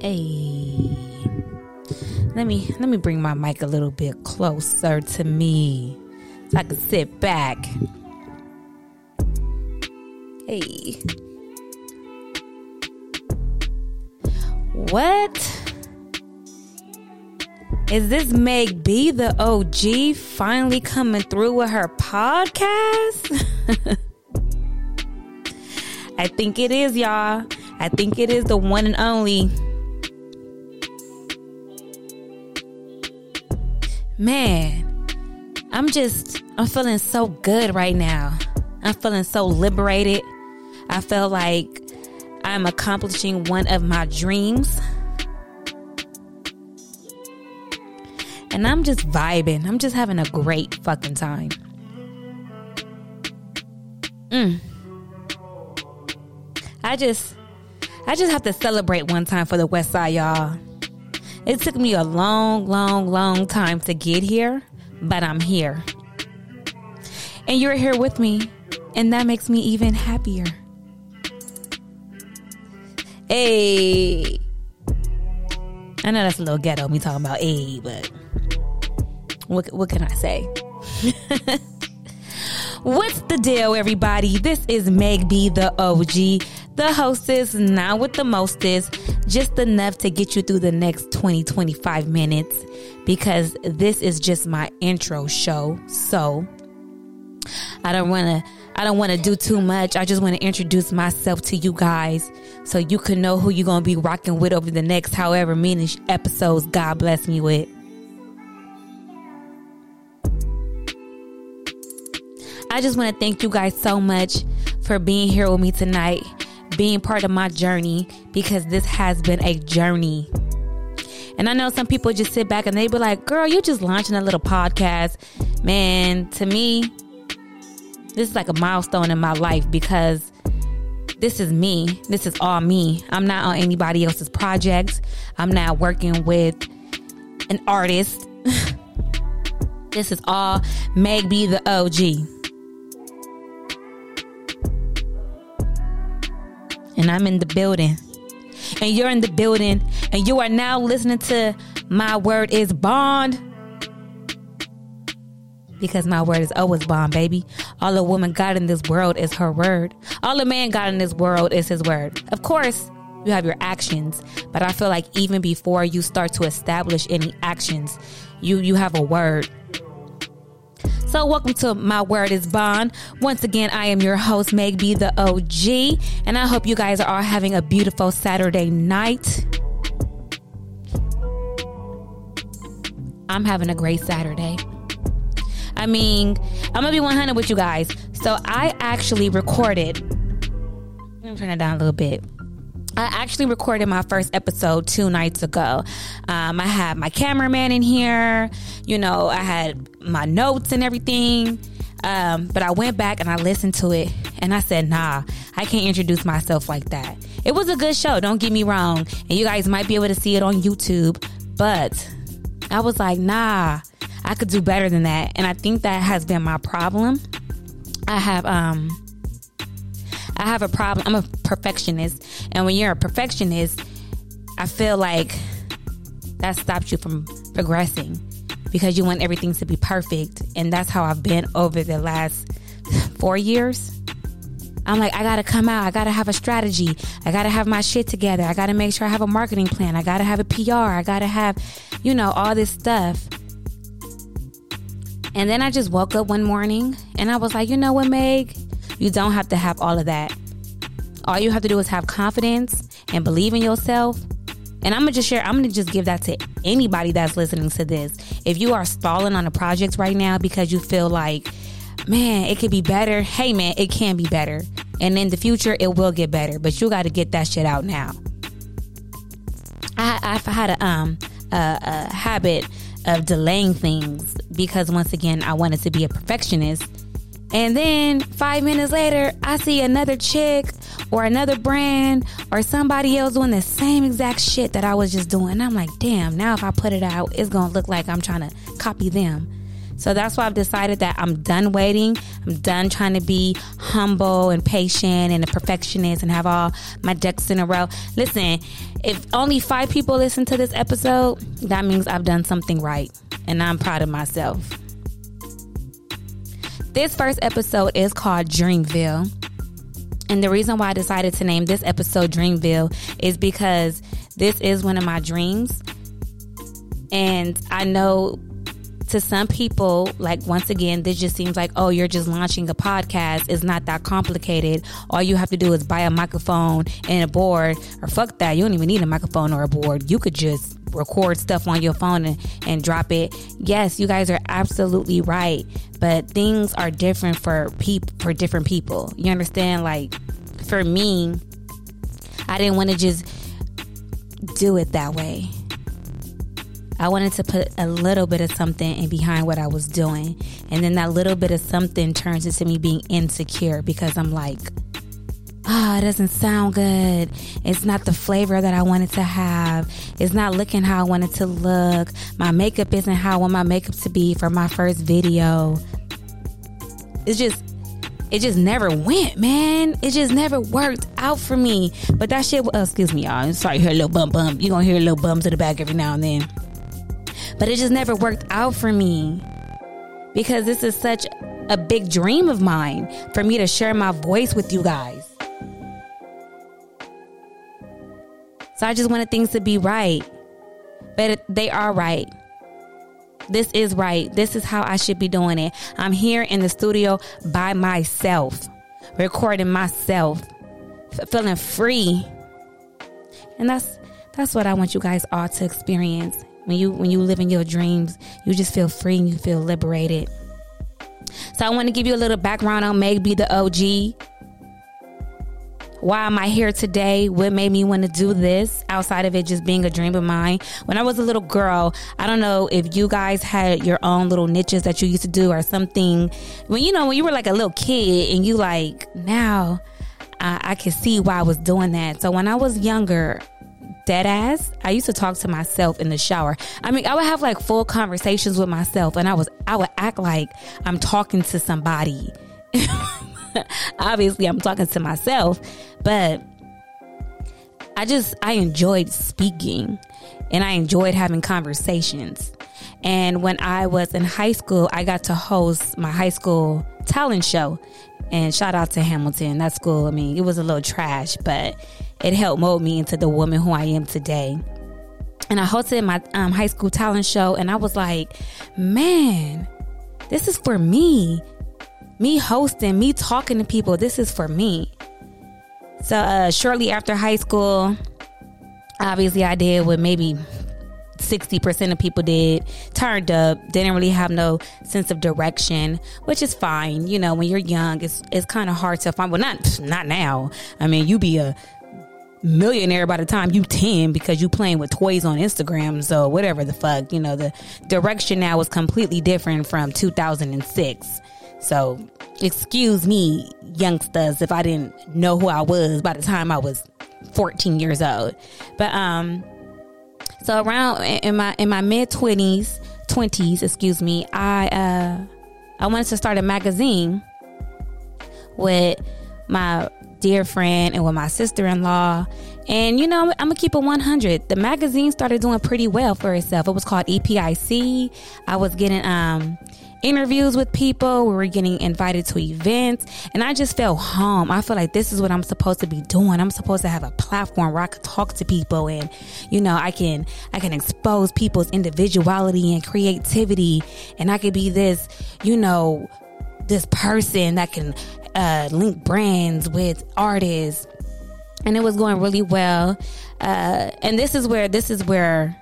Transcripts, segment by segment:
Hey. Let me let me bring my mic a little bit closer to me so I can sit back. Hey. What? Is this Meg B, the OG, finally coming through with her podcast? I think it is, y'all. I think it is the one and only. Man, I'm just, I'm feeling so good right now. I'm feeling so liberated. I feel like I'm accomplishing one of my dreams. And I'm just vibing. I'm just having a great fucking time. Mm. I just I just have to celebrate one time for the West Side, y'all. It took me a long, long, long time to get here, but I'm here. And you're here with me, and that makes me even happier. Hey. I know that's a little ghetto, me talking about A, but what, what can I say? What's the deal, everybody? This is Meg B, the OG, the hostess, not with the mostest, just enough to get you through the next 20, 25 minutes because this is just my intro show. So I don't want to. I don't want to do too much. I just want to introduce myself to you guys so you can know who you're going to be rocking with over the next however many episodes God bless me with. I just want to thank you guys so much for being here with me tonight, being part of my journey, because this has been a journey. And I know some people just sit back and they be like, girl, you're just launching a little podcast. Man, to me, this is like a milestone in my life because this is me. This is all me. I'm not on anybody else's projects. I'm not working with an artist. this is all Meg B the OG. And I'm in the building. And you're in the building, and you are now listening to My Word is Bond. Because my word is always bond, baby. All a woman got in this world is her word. All a man got in this world is his word. Of course, you have your actions, but I feel like even before you start to establish any actions, you you have a word. So, welcome to My Word is Bond. Once again, I am your host, Meg B, the OG, and I hope you guys are all having a beautiful Saturday night. I'm having a great Saturday. I mean, I'm gonna be 100 with you guys. So, I actually recorded. Let me turn it down a little bit. I actually recorded my first episode two nights ago. Um, I had my cameraman in here, you know, I had my notes and everything. Um, but I went back and I listened to it and I said, nah, I can't introduce myself like that. It was a good show, don't get me wrong. And you guys might be able to see it on YouTube, but I was like, nah, I could do better than that. And I think that has been my problem. I have, um, I have a problem. I'm a perfectionist. And when you're a perfectionist, I feel like that stops you from progressing because you want everything to be perfect. And that's how I've been over the last four years. I'm like, I gotta come out. I gotta have a strategy. I gotta have my shit together. I gotta make sure I have a marketing plan. I gotta have a PR. I gotta have, you know, all this stuff. And then I just woke up one morning and I was like, you know what, Meg? You don't have to have all of that. All you have to do is have confidence and believe in yourself. And I'm gonna just share, I'm gonna just give that to anybody that's listening to this. If you are stalling on a project right now because you feel like, man, it could be better, hey man, it can be better. And in the future, it will get better, but you gotta get that shit out now. I, I've had a, um, a, a habit of delaying things because once again, I wanted to be a perfectionist. And then five minutes later, I see another chick or another brand or somebody else doing the same exact shit that I was just doing. And I'm like, damn, now if I put it out, it's going to look like I'm trying to copy them. So that's why I've decided that I'm done waiting. I'm done trying to be humble and patient and a perfectionist and have all my ducks in a row. Listen, if only five people listen to this episode, that means I've done something right. And I'm proud of myself. This first episode is called Dreamville. And the reason why I decided to name this episode Dreamville is because this is one of my dreams. And I know to some people, like once again, this just seems like, oh, you're just launching a podcast. It's not that complicated. All you have to do is buy a microphone and a board, or fuck that. You don't even need a microphone or a board. You could just record stuff on your phone and, and drop it. Yes, you guys are absolutely right. But things are different for people for different people. You understand? Like for me, I didn't want to just do it that way. I wanted to put a little bit of something in behind what I was doing. And then that little bit of something turns into me being insecure because I'm like, ah, oh, it doesn't sound good. It's not the flavor that I wanted to have. It's not looking how I wanted to look. My makeup isn't how I want my makeup to be for my first video. It's just, it just never went, man. It just never worked out for me. But that shit, uh, excuse me, y'all. I'm sorry, you hear a little bump bump. You're gonna hear a little bumps in the back every now and then. But it just never worked out for me because this is such a big dream of mine for me to share my voice with you guys. So I just wanted things to be right. But they are right. This is right. This is how I should be doing it. I'm here in the studio by myself, recording myself, feeling free. And that's that's what I want you guys all to experience. When you when you live in your dreams, you just feel free and you feel liberated. So I want to give you a little background on Meg B the OG. Why am I here today? What made me want to do this outside of it just being a dream of mine? When I was a little girl, I don't know if you guys had your own little niches that you used to do or something. When you know, when you were like a little kid and you like, now I, I can see why I was doing that. So when I was younger, dead ass i used to talk to myself in the shower i mean i would have like full conversations with myself and i was i would act like i'm talking to somebody obviously i'm talking to myself but i just i enjoyed speaking and i enjoyed having conversations and when i was in high school i got to host my high school talent show and shout out to hamilton that school i mean it was a little trash but it helped mold me into the woman who I am today. And I hosted my um, high school talent show, and I was like, man, this is for me. Me hosting, me talking to people, this is for me. So, uh, shortly after high school, obviously, I did what maybe 60% of people did turned up didn't really have no sense of direction which is fine you know when you're young it's it's kind of hard to find well not not now i mean you be a millionaire by the time you 10 because you playing with toys on Instagram. So whatever the fuck, you know, the direction now is completely different from 2006. So excuse me, youngsters, if I didn't know who I was by the time I was 14 years old. But, um, so around in my, in my mid twenties, twenties, excuse me, I, uh, I wanted to start a magazine with my dear friend and with my sister in law. And you know, I'm, I'm, gonna keep it 100. The magazine started doing pretty well for itself. It was called EPIC. I was getting um, interviews with people. We were getting invited to events, and I just felt home. I feel like this is what I'm supposed to be doing. I'm supposed to have a platform where I could talk to people, and you know, I can I can expose people's individuality and creativity, and I could be this, you know, this person that can uh, link brands with artists, and it was going really well. Uh, and this is where this is where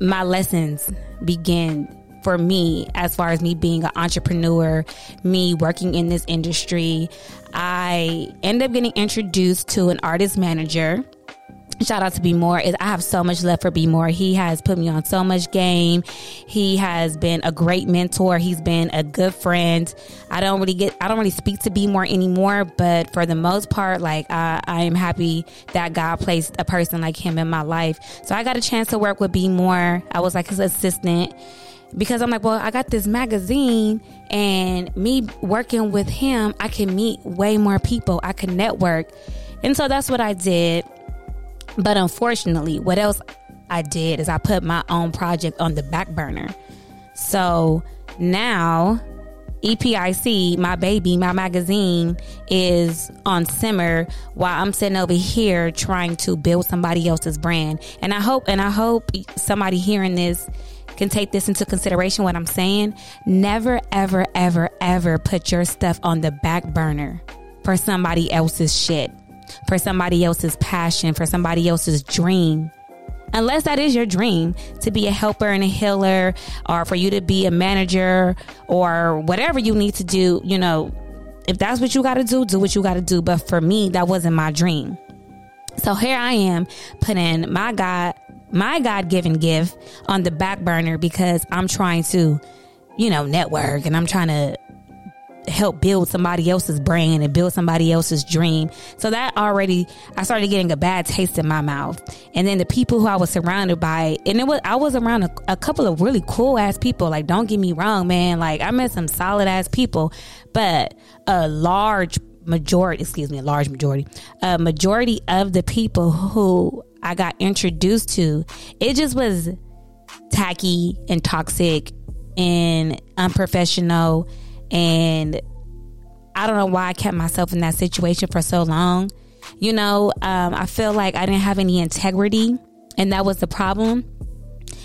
my lessons begin for me as far as me being an entrepreneur, me working in this industry. I end up getting introduced to an artist manager shout out to Be More I have so much love for Be More. He has put me on so much game. He has been a great mentor. He's been a good friend. I don't really get I don't really speak to Be More anymore, but for the most part, like I, I am happy that God placed a person like him in my life. So I got a chance to work with Be More. I was like his assistant. Because I'm like, well, I got this magazine and me working with him, I can meet way more people. I can network. And so that's what I did. But unfortunately, what else I did is I put my own project on the back burner. So now EPIC, my baby, my magazine is on simmer while I'm sitting over here trying to build somebody else's brand. And I hope and I hope somebody hearing this can take this into consideration what I'm saying. Never ever ever ever put your stuff on the back burner for somebody else's shit, for somebody else's passion, for somebody else's dream unless that is your dream to be a helper and a healer or for you to be a manager or whatever you need to do, you know, if that's what you got to do, do what you got to do. But for me, that wasn't my dream. So here I am putting my God, my God given gift on the back burner because I'm trying to, you know, network and I'm trying to help build somebody else's brain and build somebody else's dream. So that already, I started getting a bad taste in my mouth. And then the people who I was surrounded by, and it was, I was around a, a couple of really cool ass people. Like, don't get me wrong, man. Like, I met some solid ass people, but a large majority, excuse me, a large majority, a majority of the people who I got introduced to, it just was tacky and toxic and unprofessional and I don't know why I kept myself in that situation for so long. You know, um, I feel like I didn't have any integrity, and that was the problem.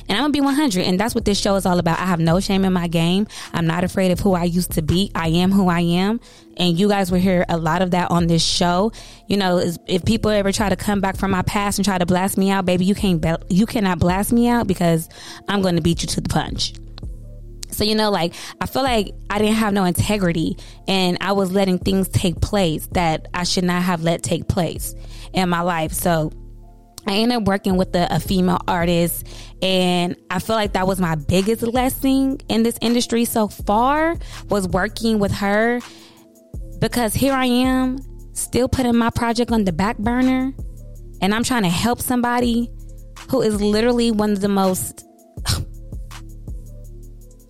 And I'm gonna be 100, and that's what this show is all about. I have no shame in my game. I'm not afraid of who I used to be. I am who I am, and you guys will hear a lot of that on this show. You know, if people ever try to come back from my past and try to blast me out, baby, you can't, you cannot blast me out because I'm going to beat you to the punch. So, you know, like, I feel like I didn't have no integrity and I was letting things take place that I should not have let take place in my life. So, I ended up working with a, a, female artist, and I feel like that was my biggest lesson in this industry so far was working with her because here I am still putting my project on the back burner, and I'm trying to help somebody who is literally one of the most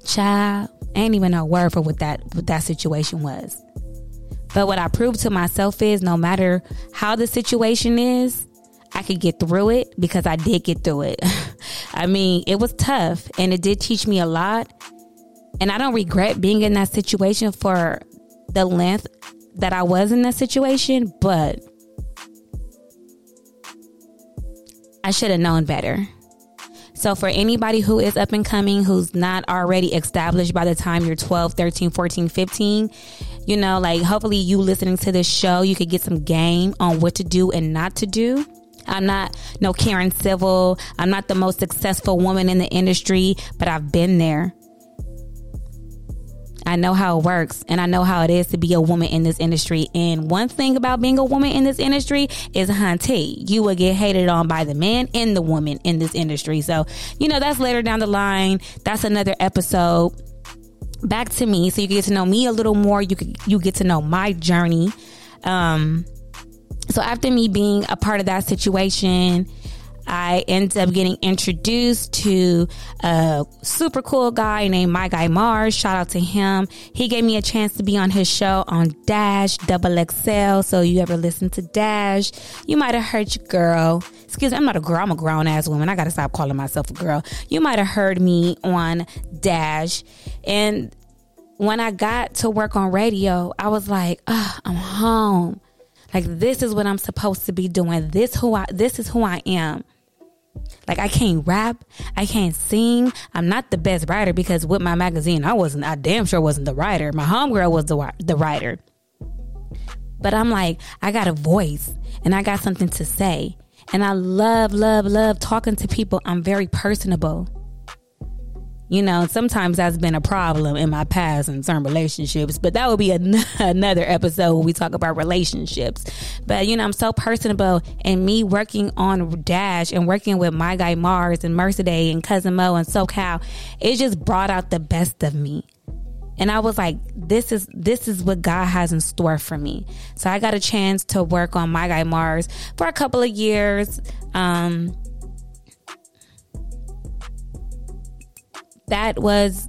child, I ain't even know a word for what that what that situation was. But what I proved to myself is no matter how the situation is, I could get through it because I did get through it. I mean, it was tough and it did teach me a lot. And I don't regret being in that situation for the length that I was in that situation, but I should have known better. So for anybody who is up and coming, who's not already established by the time you're 12, 13, 14, 15, you know, like hopefully you listening to this show, you could get some game on what to do and not to do. I'm not no Karen Civil. I'm not the most successful woman in the industry, but I've been there. I know how it works and I know how it is to be a woman in this industry. And one thing about being a woman in this industry is, hunty, you will get hated on by the man and the woman in this industry. So, you know, that's later down the line. That's another episode. Back to me, so you get to know me a little more. You could, you get to know my journey. Um, so after me being a part of that situation, I ended up getting introduced to a super cool guy named My Guy Mars. Shout out to him. He gave me a chance to be on his show on Dash Double XL. So you ever listen to Dash, you might have heard your girl. Excuse me, I'm not a girl. I'm a grown ass woman. I got to stop calling myself a girl. You might have heard me on Dash. And when I got to work on radio, I was like, oh, I'm home. Like this is what I'm supposed to be doing. This who I this is who I am. Like I can't rap, I can't sing. I'm not the best writer because with my magazine, I wasn't. I damn sure wasn't the writer. My homegirl was the the writer. But I'm like, I got a voice and I got something to say. And I love, love, love talking to people. I'm very personable. You know, sometimes that's been a problem in my past in certain relationships, but that would be an- another episode when we talk about relationships. But, you know, I'm so personable and me working on Dash and working with my guy Mars and Mercedes and Cousin Mo and SoCal, it just brought out the best of me. And I was like, this is this is what God has in store for me. So I got a chance to work on my guy Mars for a couple of years. Um, that was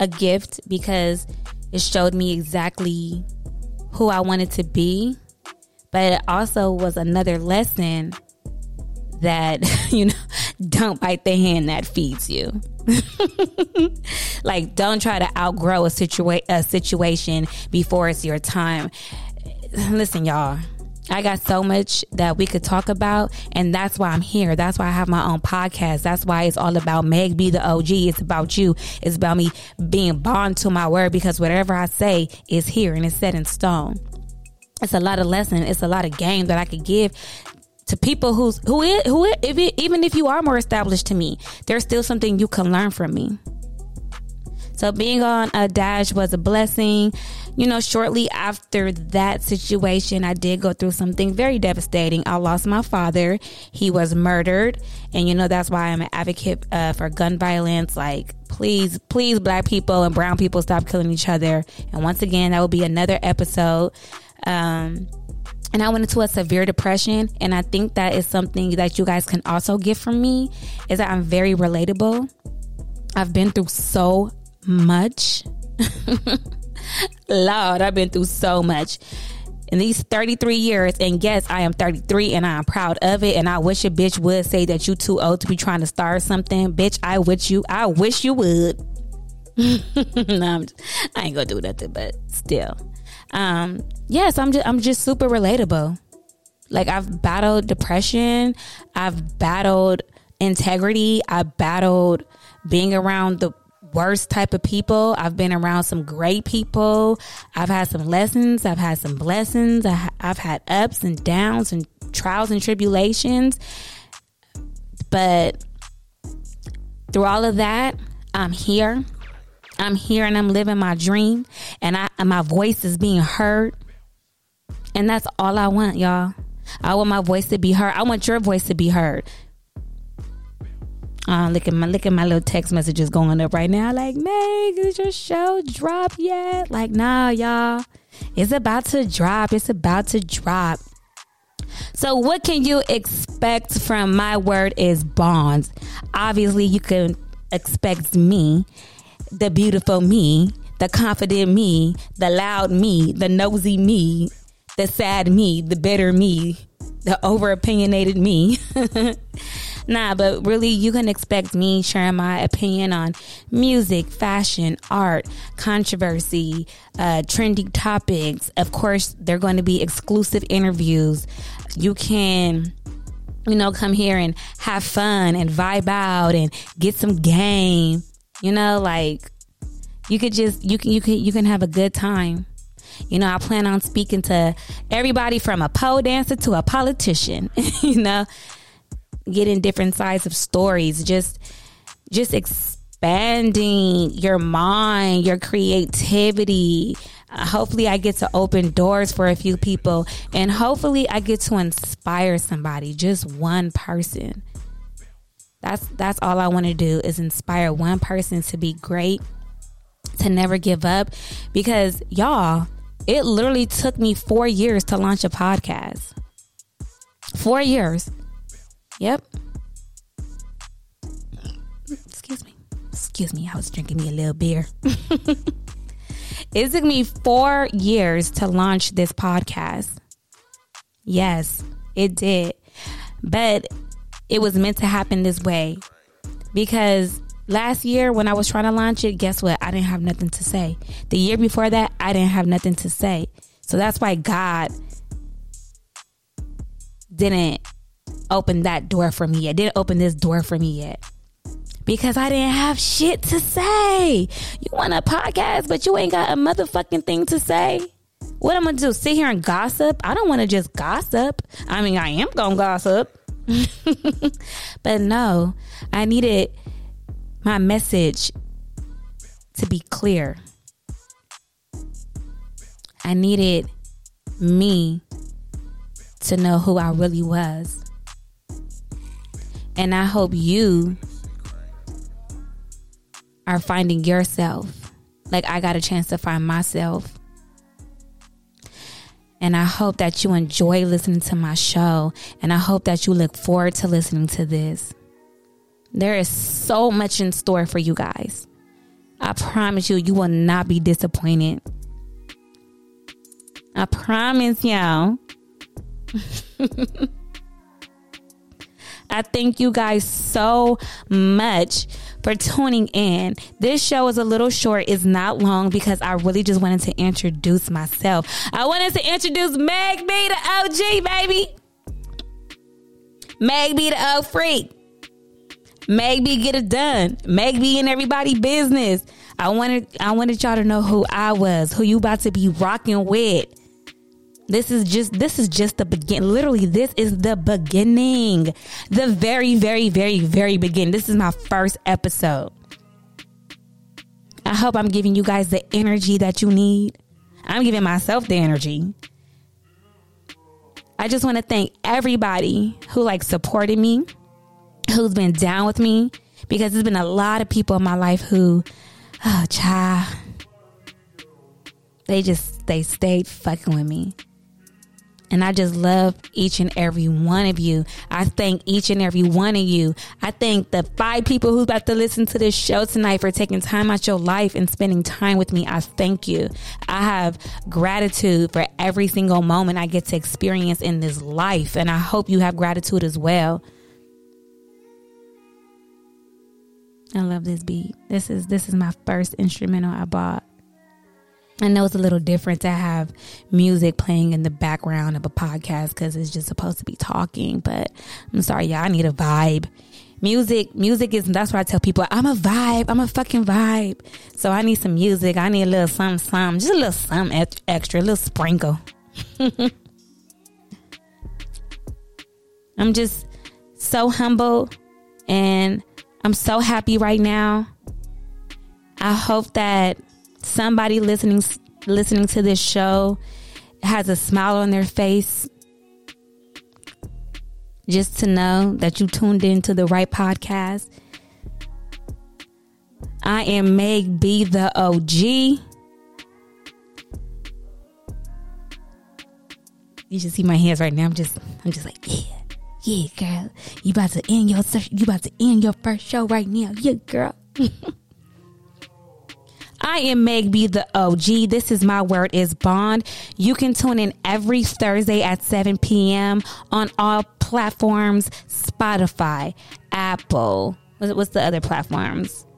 a gift because it showed me exactly who I wanted to be. But it also was another lesson that, you know, don't bite the hand that feeds you. like don't try to outgrow a situa- a situation before it's your time. Listen, y'all. I got so much that we could talk about, and that's why I'm here. That's why I have my own podcast. That's why it's all about Meg B the OG. It's about you. It's about me being bond to my word because whatever I say is here and it's set in stone. It's a lot of lesson. It's a lot of game that I could give to people who's who is who is, if it, even if you are more established to me, there's still something you can learn from me. So being on a dash was a blessing. You know, shortly after that situation, I did go through something very devastating. I lost my father. He was murdered. And, you know, that's why I'm an advocate uh, for gun violence. Like, please, please, black people and brown people stop killing each other. And once again, that will be another episode. Um, and I went into a severe depression. And I think that is something that you guys can also get from me is that I'm very relatable. I've been through so much. Lord, I've been through so much in these 33 years. And yes, I am 33 and I am proud of it. And I wish a bitch would say that you too old to be trying to start something. Bitch, I wish you, I wish you would. no, I'm, I ain't gonna do nothing, but still. Um, yes, I'm just, I'm just super relatable. Like I've battled depression. I've battled integrity. I battled being around the worst type of people. I've been around some great people. I've had some lessons. I've had some blessings. I, have had ups and downs and trials and tribulations. But through all of that, I'm here. I'm here and I'm living my dream, and I and my voice is being heard. And that's all I want, y'all. I want my voice to be heard. I want your voice to be heard. Uh, look at my look at my little text messages going up right now. Like, Meg, is your show drop yet? Like, nah, y'all. It's about to drop. It's about to drop. So, what can you expect from my word is bonds? Obviously, you can expect me, the beautiful me, the confident me, the loud me, the nosy me, the sad me, the bitter me, the over opinionated me. Nah, but really, you can expect me sharing my opinion on music, fashion, art, controversy, uh, trendy topics. Of course, they're going to be exclusive interviews. You can you know, come here and have fun and vibe out and get some game. You know, like you could just you can you can you can have a good time. You know, I plan on speaking to everybody from a pole dancer to a politician. you know, getting different sides of stories, just just expanding your mind, your creativity. Uh, hopefully, I get to open doors for a few people, and hopefully, I get to inspire somebody, just one person. That's that's all I want to do is inspire one person to be great, to never give up, because y'all, it literally took me four years to launch a podcast. Four years. Yep. Excuse me. Excuse me. I was drinking me a little beer. it took me four years to launch this podcast. Yes, it did. But it was meant to happen this way because last year when I was trying to launch it, guess what? I didn't have nothing to say. The year before that, I didn't have nothing to say. So that's why God didn't open that door for me yet. Didn't open this door for me yet. Because I didn't have shit to say. You want a podcast, but you ain't got a motherfucking thing to say? What I'm gonna do? Sit here and gossip? I don't wanna just gossip. I mean, I am gonna gossip. but no, I needed my message to be clear. I needed me to know who I really was. And I hope you are finding yourself like I got a chance to find myself. And I hope that you enjoy listening to my show. And I hope that you look forward to listening to this. There is so much in store for you guys. I promise you, you will not be disappointed. I promise y'all. I thank you guys so much for tuning in. This show is a little short, it's not long because I really just wanted to introduce myself. I wanted to introduce Meg B, the OG, baby. Meg B, the O freak. Meg B, get it done. Meg B in everybody business. I wanted I wanted y'all to know who I was, who you about to be rocking with. This is just this is just the begin. Literally, this is the beginning. The very, very, very, very beginning. This is my first episode. I hope I'm giving you guys the energy that you need. I'm giving myself the energy. I just want to thank everybody who like supported me, who's been down with me, because there's been a lot of people in my life who, oh, child, they just they stayed fucking with me. And I just love each and every one of you. I thank each and every one of you. I thank the five people who's about to listen to this show tonight for taking time out your life and spending time with me. I thank you. I have gratitude for every single moment I get to experience in this life. And I hope you have gratitude as well. I love this beat. This is this is my first instrumental I bought. I know it's a little different to have music playing in the background of a podcast because it's just supposed to be talking. But I'm sorry, y'all. I need a vibe. Music, music is that's what I tell people. I'm a vibe. I'm a fucking vibe. So I need some music. I need a little something, something, just a little something extra, a little sprinkle. I'm just so humble and I'm so happy right now. I hope that somebody listening listening to this show has a smile on their face just to know that you tuned into the right podcast. I am Meg B the OG. You should see my hands right now. I'm just I'm just like, yeah. Yeah, girl. You about to end your you about to end your first show right now. Yeah, girl. I am Meg B, the OG. This is My Word is Bond. You can tune in every Thursday at 7 p.m. on all platforms Spotify, Apple. What's the other platforms?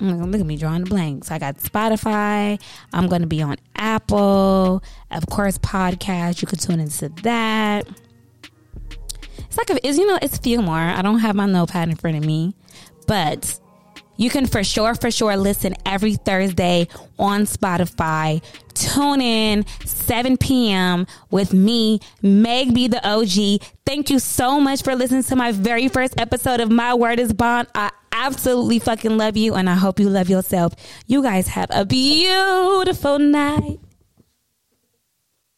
Mm, look at me drawing the blanks. I got Spotify. I'm going to be on Apple. Of course, podcast. You can tune into that. It's like, a, it's, you know, it's a few more. I don't have my notepad in front of me, but you can for sure, for sure listen every Thursday on Spotify. Tune in 7 p.m. with me, Meg B the OG. Thank you so much for listening to my very first episode of My Word is Bond. I absolutely fucking love you and I hope you love yourself. You guys have a beautiful night.